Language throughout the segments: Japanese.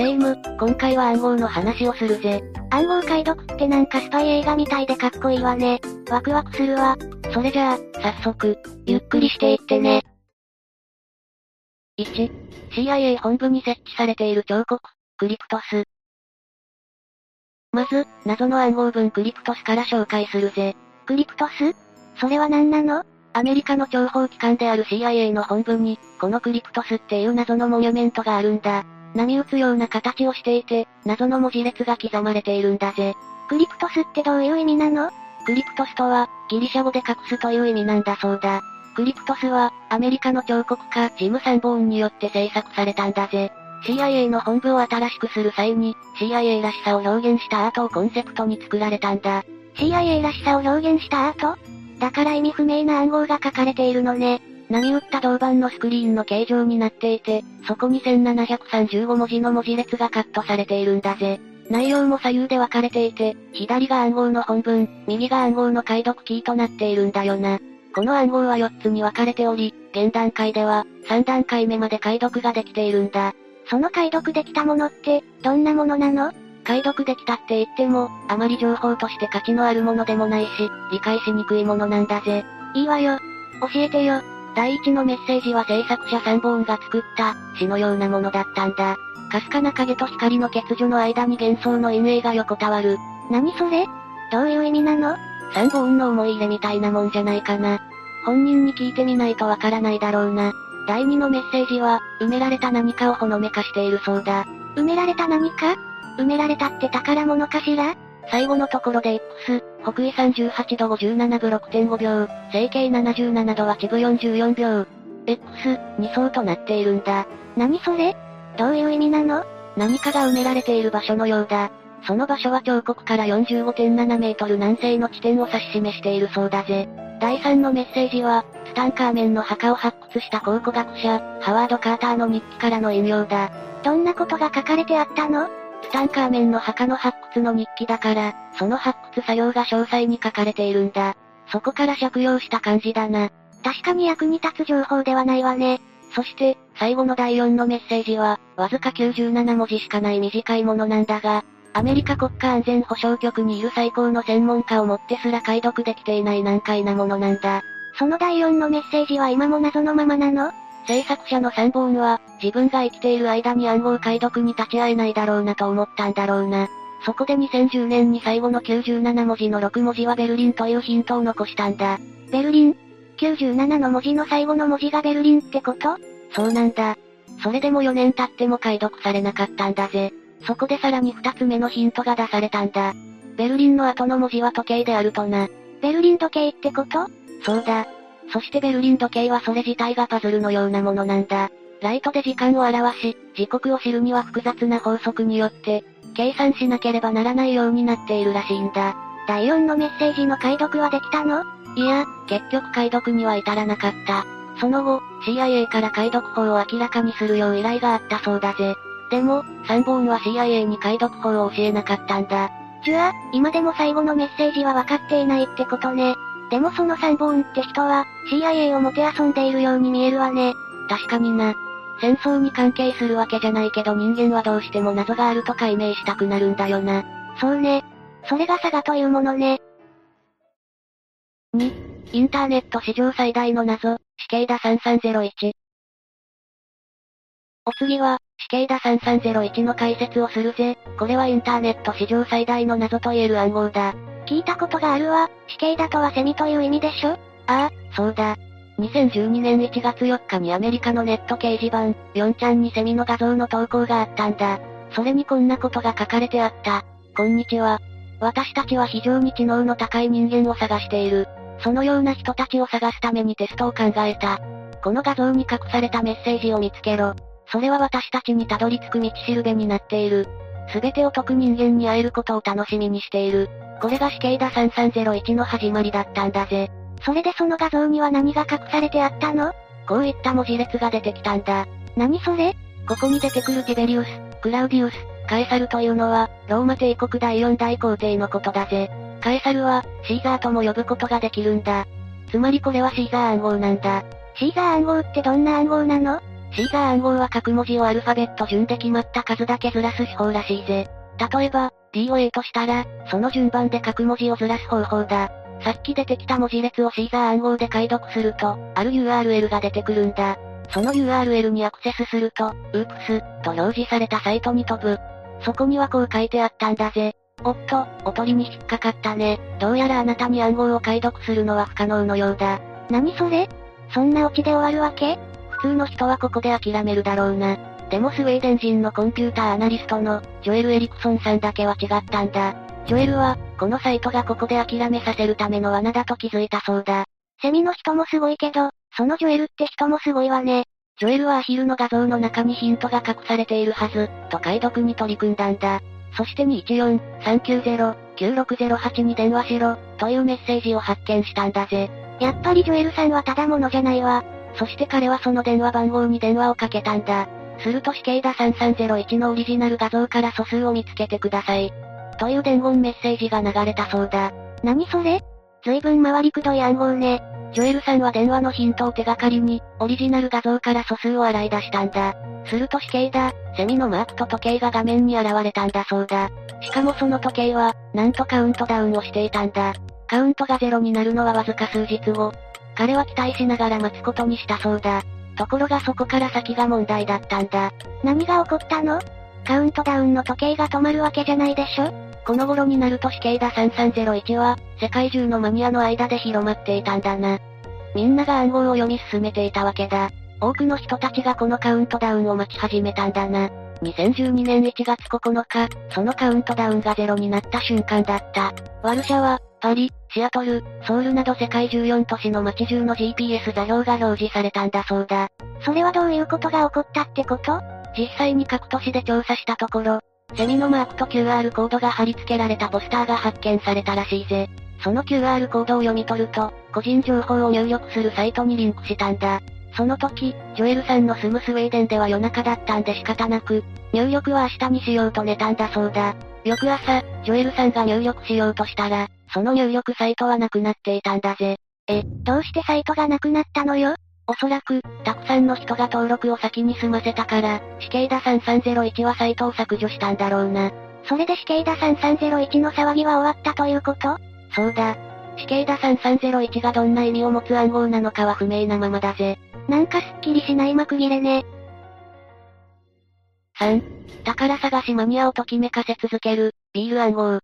レイム、今回は暗号の話をするぜ。暗号解読ってなんかスパイ映画みたいでかっこいいわね。ワクワクするわ。それじゃあ、早速、ゆっくりしていってね。1、CIA 本部に設置されている彫刻、クリプトス。まず、謎の暗号文クリプトスから紹介するぜ。クリプトス？それは何なの？アメリカの諜報機関である CIA の本部に、このクリプトスっていう謎のモニュメントがあるんだ。波打つような形をしていて、謎の文字列が刻まれているんだぜ。クリプトスってどういう意味なの？クリプトスとは、ギリシャ語で隠すという意味なんだそうだ。クリプトスは、アメリカの彫刻家ジム・サンボーンによって制作されたんだぜ。CIA の本部を新しくする際に、CIA らしさを表現したアートをコンセプトに作られたんだ。CIA らしさを表現したアート？だから意味不明な暗号が書かれているのね。波打った銅板のスクリーンの形状になっていて、そこに1735文字の文字列がカットされているんだぜ。内容も左右で分かれていて、左が暗号の本文、右が暗号の解読キーとなっているんだよな。この暗号は4つに分かれており、現段階では、3段階目まで解読ができているんだ。その解読できたものって、どんなものなの？解読できたって言っても、あまり情報として価値のあるものでもないし、理解しにくいものなんだぜ。いいわよ。教えてよ。第一のメッセージは制作者3本が作った、詩のようなものだったんだ。かすかな影と光の欠如の間に幻想の陰影が横たわる。何それ？どういう意味なの？三本の思い入れみたいなもんじゃないかな。本人に聞いてみないとわからないだろうな。第二のメッセージは、埋められた何かをほのめかしているそうだ。埋められた何か？埋められたって宝物かしら？最後のところで X、北緯38度57分6.5秒、整形77度は地部44秒。X、2層となっているんだ。何それ？どういう意味なの？何かが埋められている場所のようだ。その場所は彫刻から45.7メートル南西の地点を指し示しているそうだぜ。第3のメッセージは、ツタンカーメンの墓を発掘した考古学者、ハワード・カーターの日記からの引用だ。どんなことが書かれてあったの？ツタンカーメンの墓の発掘の日記だから、その発掘作業が詳細に書かれているんだ。そこから借用した感じだな。確かに役に立つ情報ではないわね。そして、最後の第4のメッセージは、わずか97文字しかない短いものなんだが、アメリカ国家安全保障局にいる最高の専門家をもってすら解読できていない難解なものなんだ。その第4のメッセージは今も謎のままなの？制作者の3本は、自分が生きている間に暗号解読に立ち会えないだろうなと思ったんだろうな。そこで2010年に最後の97文字の6文字はベルリンというヒントを残したんだ。ベルリン ?97 の文字の最後の文字がベルリンってこと？そうなんだ。それでも4年経っても解読されなかったんだぜ。そこでさらに2つ目のヒントが出されたんだ。ベルリンの後の文字は時計であるとな。ベルリン時計ってこと？そうだ。そしてベルリン時計はそれ自体がパズルのようなものなんだ。ライトで時間を表し、時刻を知るには複雑な法則によって、計算しなければならないようになっているらしいんだ。第4のメッセージの解読はできたの？いや、結局解読には至らなかった。その後、CIA から解読法を明らかにするよう依頼があったそうだぜ。でも、3本は CIA に解読法を教えなかったんだ。じゃあ、今でも最後のメッセージは分かっていないってことね。でもその3本って人は、CIA をもてあそんでいるように見えるわね。確かにな。戦争に関係するわけじゃないけど人間はどうしても謎があると解明したくなるんだよな。そうね。それがサガというものね。2、インターネット史上最大の謎、死刑だ3301。お次は、死刑だ3301の解説をするぜ。これはインターネット史上最大の謎と言える暗号だ。聞いたことがあるわ。死刑だとはセミという意味でしょ？ああ、そうだ。2012年1月4日にアメリカのネット掲示板、4ちゃんにセミの画像の投稿があったんだ。それにこんなことが書かれてあった。こんにちは。私たちは非常に知能の高い人間を探している。そのような人たちを探すためにテストを考えた。この画像に隠されたメッセージを見つけろ。それは私たちにたどり着く道しるべになっている。すべてを解く人間に会えることを楽しみにしている。これが死刑だ3301の始まりだったんだぜ。それでその画像には何が隠されてあったの？こういった文字列が出てきたんだ。何それ？ここに出てくるティベリウス、クラウディウス、カエサルというのは、ローマ帝国第4大皇帝のことだぜ。カエサルは、シーザーとも呼ぶことができるんだ。つまりこれはシーザー暗号なんだ。シーザー暗号ってどんな暗号なの？シーザー暗号は各文字をアルファベット順で決まった数だけずらす手法らしいぜ。例えば、D を A としたら、その順番で各文字をずらす方法だ。さっき出てきた文字列をシーザー暗号で解読すると、ある URL が出てくるんだ。その URL にアクセスすると、ウープス、と表示されたサイトに飛ぶ。そこにはこう書いてあったんだぜ。おっと、おとりに引っかかったね。どうやらあなたに暗号を解読するのは不可能のようだ。何それ？そんなオチで終わるわけ？普通の人はここで諦めるだろうな。でもスウェーデン人のコンピューターアナリストの、ジョエル・エリクソンさんだけは違ったんだ。ジョエルは、このサイトがここで諦めさせるための罠だと気づいたそうだ。セミの人もすごいけど、そのジョエルって人もすごいわね。ジョエルはアヒルの画像の中にヒントが隠されているはず、と解読に取り組んだんだ。そして214-390-9608に電話しろ、というメッセージを発見したんだぜ。やっぱりジョエルさんはただものじゃないわ。そして彼はその電話番号に電話をかけたんだ。すると死刑だ3301のオリジナル画像から素数を見つけてください。という伝言メッセージが流れたそうだ。何それ？随分回りくどい暗号ね。ジョエルさんは電話のヒントを手がかりに、オリジナル画像から素数を洗い出したんだ。すると死刑だ、セミのマークと時計が画面に現れたんだそうだ。しかもその時計は、なんとカウントダウンをしていたんだ。カウントがゼロになるのはわずか数日後。彼は期待しながら待つことにしたそうだ。ところがそこから先が問題だったんだ。何が起こったの？カウントダウンの時計が止まるわけじゃないでしょ？この頃になると死刑だ3301は、世界中のマニアの間で広まっていたんだな。みんなが暗号を読み進めていたわけだ。多くの人たちがこのカウントダウンを待ち始めたんだな。2012年1月9日、そのカウントダウンがゼロになった瞬間だった。ワルシャワ、パリ、シアトル、ソウルなど世界14都市の街中の GPS 座標が表示されたんだそうだ。それはどういうことが起こったってこと？実際に各都市で調査したところ、セミのマークと QR コードが貼り付けられたポスターが発見されたらしいぜ。その QR コードを読み取ると、個人情報を入力するサイトにリンクしたんだ。その時、ジョエルさんの住むスウェーデンでは夜中だったんで仕方なく、入力は明日にしようと寝たんだそうだ。翌朝、ジョエルさんが入力しようとしたら、その入力サイトはなくなっていたんだぜ。え、どうしてサイトがなくなったのよ？おそらく、たくさんの人が登録を先に済ませたから、死刑だ3301はサイトを削除したんだろうな。それで死刑だ3301の騒ぎは終わったということ？そうだ。死刑だ3301がどんな意味を持つ暗号なのかは不明なままだぜ。なんかすっきりしない幕切れね。3、宝探しマニアをときめかせ続ける、ビール暗号。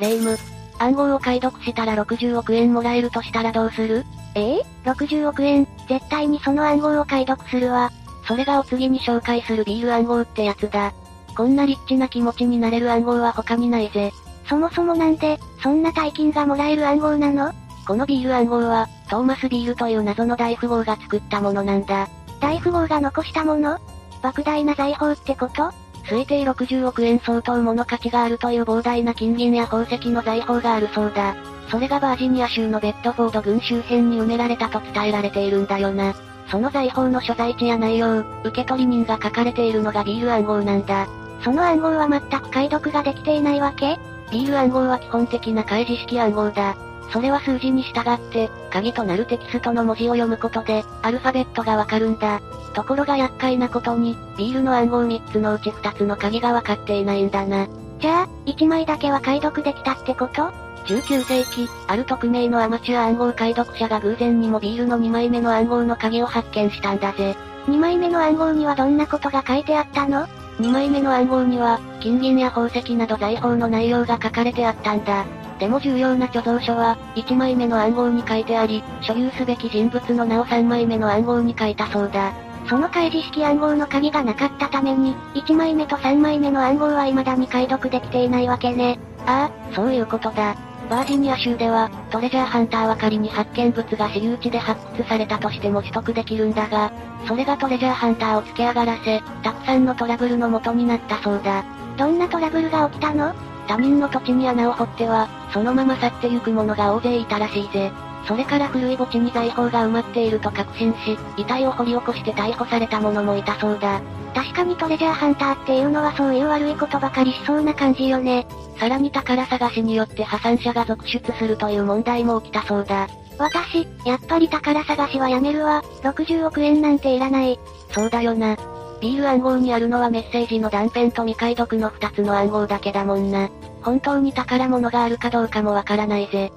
レイム。暗号を解読したら60億円もらえるとしたらどうする？え？えー、?60 億円、絶対にその暗号を解読するわ。それがお次に紹介するビール暗号ってやつだ。こんなリッチな気持ちになれる暗号は他にないぜ。そもそもなんで、そんな大金がもらえる暗号なの？このビール暗号は、トーマス・ビールという謎の大富豪が作ったものなんだ。大富豪が残したもの？莫大な財宝ってこと？推定60億円相当もの価値があるという膨大な金銀や宝石の財宝があるそうだ。それがバージニア州のベッドフォード郡周辺に埋められたと伝えられているんだよな。その財宝の所在地や内容、受取人が書かれているのがビール暗号なんだ。その暗号は全く解読ができていないわけ？ビール暗号は基本的な開示式暗号だ。それは数字に従って、鍵となるテキストの文字を読むことで、アルファベットがわかるんだ。ところが厄介なことに、ビールの暗号3つのうち2つの鍵がわかっていないんだな。じゃあ、1枚だけは解読できたってこと ?19 世紀、ある匿名のアマチュア暗号解読者が偶然にもビールの2枚目の暗号の鍵を発見したんだぜ。2枚目の暗号にはどんなことが書いてあったの ?2 枚目の暗号には、金銀や宝石など財宝の内容が書かれてあったんだ。でも重要な貯蔵書は、1枚目の暗号に書いてあり、所有すべき人物の名を3枚目の暗号に書いたそうだ。その開示式暗号の鍵がなかったために、1枚目と3枚目の暗号は未だに解読できていないわけね。ああ、そういうことだ。バージニア州では、トレジャーハンターは仮に発見物が私有地で発掘されたとしても取得できるんだが、それがトレジャーハンターを突き上がらせ、たくさんのトラブルの元になったそうだ。どんなトラブルが起きたの？他人の土地に穴を掘っては、そのまま去ってゆく者が大勢いたらしいぜ。それから古い墓地に財宝が埋まっていると確信し、遺体を掘り起こして逮捕された者もいたそうだ。確かにトレジャーハンターっていうのはそういう悪いことばかりしそうな感じよね。さらに宝探しによって破産者が続出するという問題も起きたそうだ。私、やっぱり宝探しはやめるわ。60億円なんていらない。そうだよな。ビール暗号にあるのはメッセージの断片と未解読の2つの暗号だけだもんな。本当に宝物があるかどうかもわからないぜ。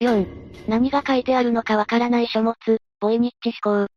4. 何が書いてあるのかわからない書物、ボイニッチ思考。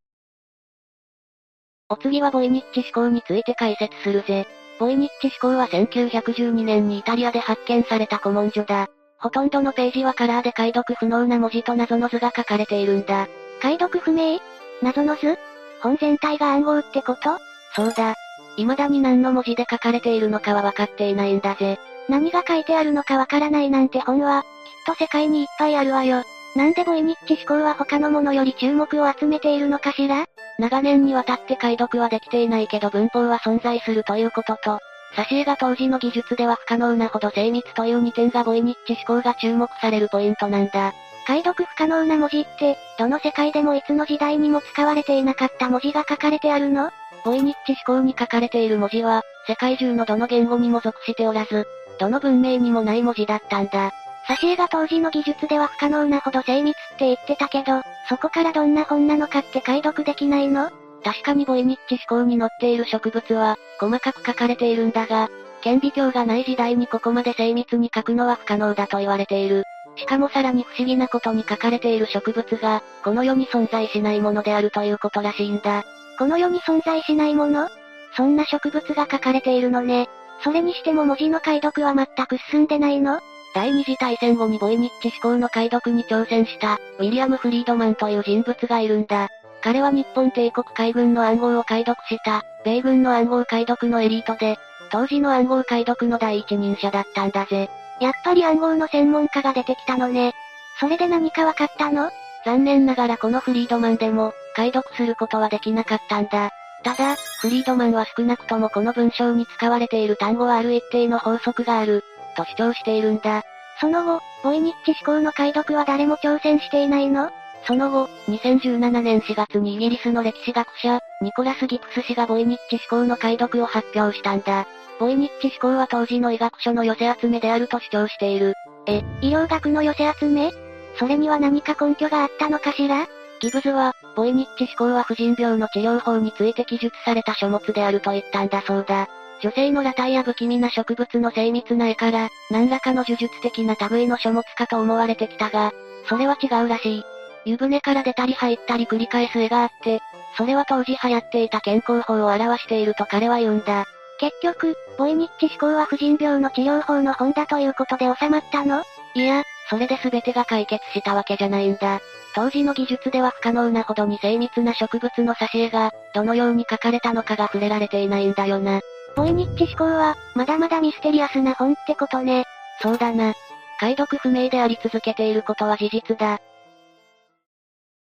お次はボイニッチ思考について解説するぜ。ボイニッチ思考は1912年にイタリアで発見された古文書だ。ほとんどのページはカラーで解読不能な文字と謎の図が書かれているんだ。解読不明？謎の図？本全体が暗号ってこと？そうだ。未だに何の文字で書かれているのかは分かっていないんだぜ。何が書いてあるのかわからないなんて本は、きっと世界にいっぱいあるわよ。なんでボイニッチ思考は他のものより注目を集めているのかしら？長年にわたって解読はできていないけど文法は存在するということと、挿絵が当時の技術では不可能なほど精密という2点がボイニッチ思考が注目されるポイントなんだ。解読不可能な文字って、どの世界でもいつの時代にも使われていなかった文字が書かれてあるの？ボイニッチ思考に書かれている文字は、世界中のどの言語にも属しておらず、どの文明にもない文字だったんだ。挿絵が当時の技術では不可能なほど精密って言ってたけど、そこからどんな本なのかって解読できないの？確かにボイニッチ思考に載っている植物は、細かく書かれているんだが、顕微鏡がない時代にここまで精密に書くのは不可能だと言われている。しかもさらに不思議なことに書かれている植物が、この世に存在しないものであるということらしいんだ。この世に存在しないもの？そんな植物が書かれているのね。それにしても文字の解読は全く進んでないの？第二次大戦後にボイニッチ思考の解読に挑戦した、ウィリアム・フリードマンという人物がいるんだ。彼は日本帝国海軍の暗号を解読した、米軍の暗号解読のエリートで、当時の暗号解読の第一人者だったんだぜ。やっぱり暗号の専門家が出てきたのね。それで何かわかったの？残念ながらこのフリードマンでも、解読することはできなかったんだ。ただ、フリードマンは少なくともこの文章に使われている単語はある一定の法則がある、と主張しているんだ。その後、ボイニッチ思考の解読は誰も挑戦していないの？その後、2017年4月にイギリスの歴史学者、ニコラス・ギプス氏がボイニッチ思考の解読を発表したんだ。ボイニッチ思考は当時の医学書の寄せ集めであると主張している。え、医療学の寄せ集め？それには何か根拠があったのかしら？ギブズは、ボイニッチ思考は婦人病の治療法について記述された書物であると言ったんだそうだ。女性の裸体や不気味な植物の精密な絵から、何らかの呪術的な類の書物かと思われてきたが、それは違うらしい。湯船から出たり入ったり繰り返す絵があって、それは当時流行っていた健康法を表していると彼は言うんだ。結局、ボイニッチ思考は婦人病の治療法の本だということで収まったの？いや、それで全てが解決したわけじゃないんだ。当時の技術では不可能なほどに精密な植物の挿絵が、どのように書かれたのかが触れられていないんだよな。ボイニッチ思考は、まだまだミステリアスな本ってことね。そうだな。解読不明であり続けていることは事実だ。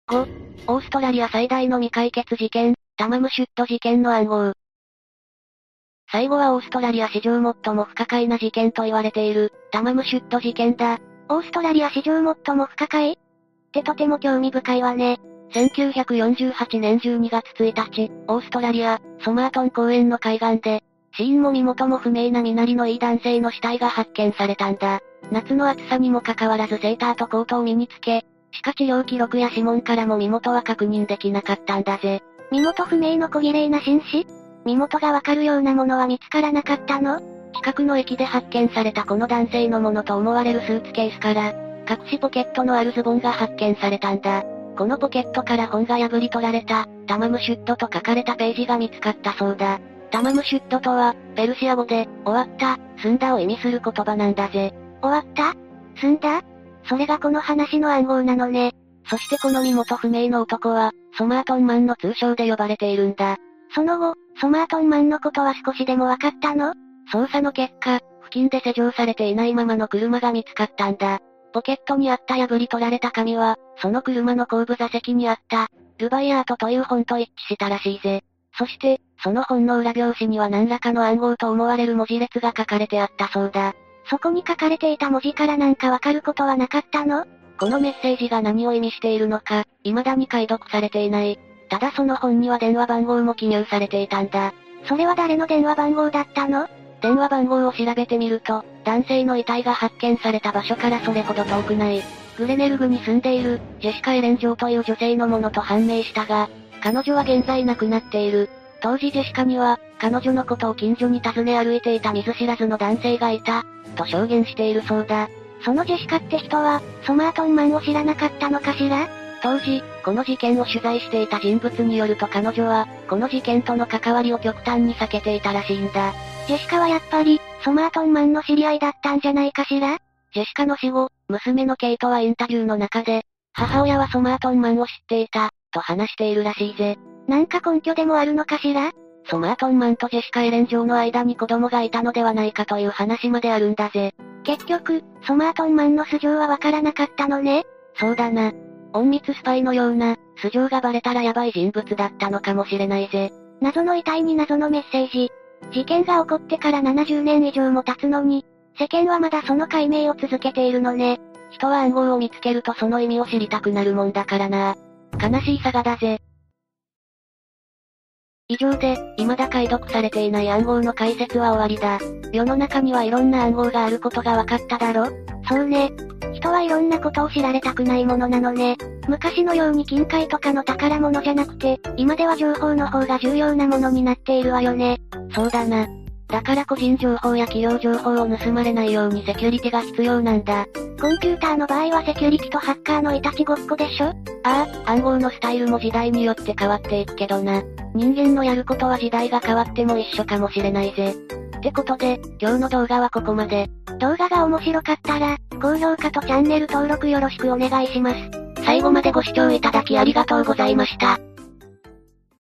5、オーストラリア最大の未解決事件、タマムシュット事件の暗号。最後はオーストラリア史上最も不可解な事件と言われている、タマムシュット事件だ。オーストラリア史上最も不可解？ってとても興味深いわね。1948年12月1日、オーストラリア、ソマートン公園の海岸で、死因も身元も不明な身なりのいい男性の死体が発見されたんだ。夏の暑さにもかかわらずセーターとコートを身につけ、歯科治療記録や指紋からも身元は確認できなかったんだぜ。身元不明の小綺麗な紳士？身元がわかるようなものは見つからなかったの？近くの駅で発見されたこの男性のものと思われるスーツケースから、隠しポケットのあるズボンが発見されたんだ。このポケットから本が破り取られた、タマムシュットと書かれたページが見つかったそうだ。タマムシュットとは、ペルシア語で、終わった、済んだを意味する言葉なんだぜ。終わった？済んだ？それがこの話の暗号なのね。そしてこの身元不明の男は、ソマートンマンの通称で呼ばれているんだ。その後、ソマートンマンのことは少しでも分かったの？捜査の結果、付近で施錠されていないままの車が見つかったんだ。ポケットにあった破り取られた紙は、その車の後部座席にあった、ルバイアートという本と一致したらしいぜ。そして、その本の裏表紙には何らかの暗号と思われる文字列が書かれてあったそうだ。そこに書かれていた文字からなんかわかることはなかったの？このメッセージが何を意味しているのか、未だに解読されていない。ただその本には電話番号も記入されていたんだ。それは誰の電話番号だったの？電話番号を調べてみると、男性の遺体が発見された場所からそれほど遠くない。グレネルグに住んでいる、ジェシカ・エレン・ジョーという女性のものと判明したが、彼女は現在亡くなっている。当時ジェシカには、彼女のことを近所に訪ね歩いていた見ず知らずの男性がいた、と証言しているそうだ。そのジェシカって人は、ソマートンマンを知らなかったのかしら？当時、この事件を取材していた人物によると彼女は、この事件との関わりを極端に避けていたらしいんだ。ジェシカはやっぱり、ソマートンマンの知り合いだったんじゃないかしら？ジェシカの死後、娘のケイトはインタビューの中で、母親はソマートンマンを知っていた、と話しているらしいぜ。なんか根拠でもあるのかしら？ソマートンマンとジェシカ・エレン城の間に子供がいたのではないかという話まであるんだぜ。結局、ソマートンマンの素性はわからなかったのね？そうだな。隠密スパイのような、素性がバレたらヤバい人物だったのかもしれないぜ。謎の遺体に謎のメッセージ。事件が起こってから70年以上も経つのに、世間はまだその解明を続けているのね。人は暗号を見つけるとその意味を知りたくなるもんだからな。悲しいサガだぜ。以上で、未だ解読されていない暗号の解説は終わりだ。世の中にはいろんな暗号があることが分かっただろそうね。人はいろんなことを知られたくないものなのね。昔のように金塊とかの宝物じゃなくて、今では情報の方が重要なものになっているわよね。そうだな。だから個人情報や企業情報を盗まれないようにセキュリティが必要なんだ。コンピューターの場合はセキュリティとハッカーのいたちごっこでしょ？ああ、暗号のスタイルも時代によって変わっていくけどな。人間のやることは時代が変わっても一緒かもしれないぜ。ってことで、今日の動画はここまで。動画が面白かったら、高評価とチャンネル登録よろしくお願いします。最後までご視聴いただきありがとうございました。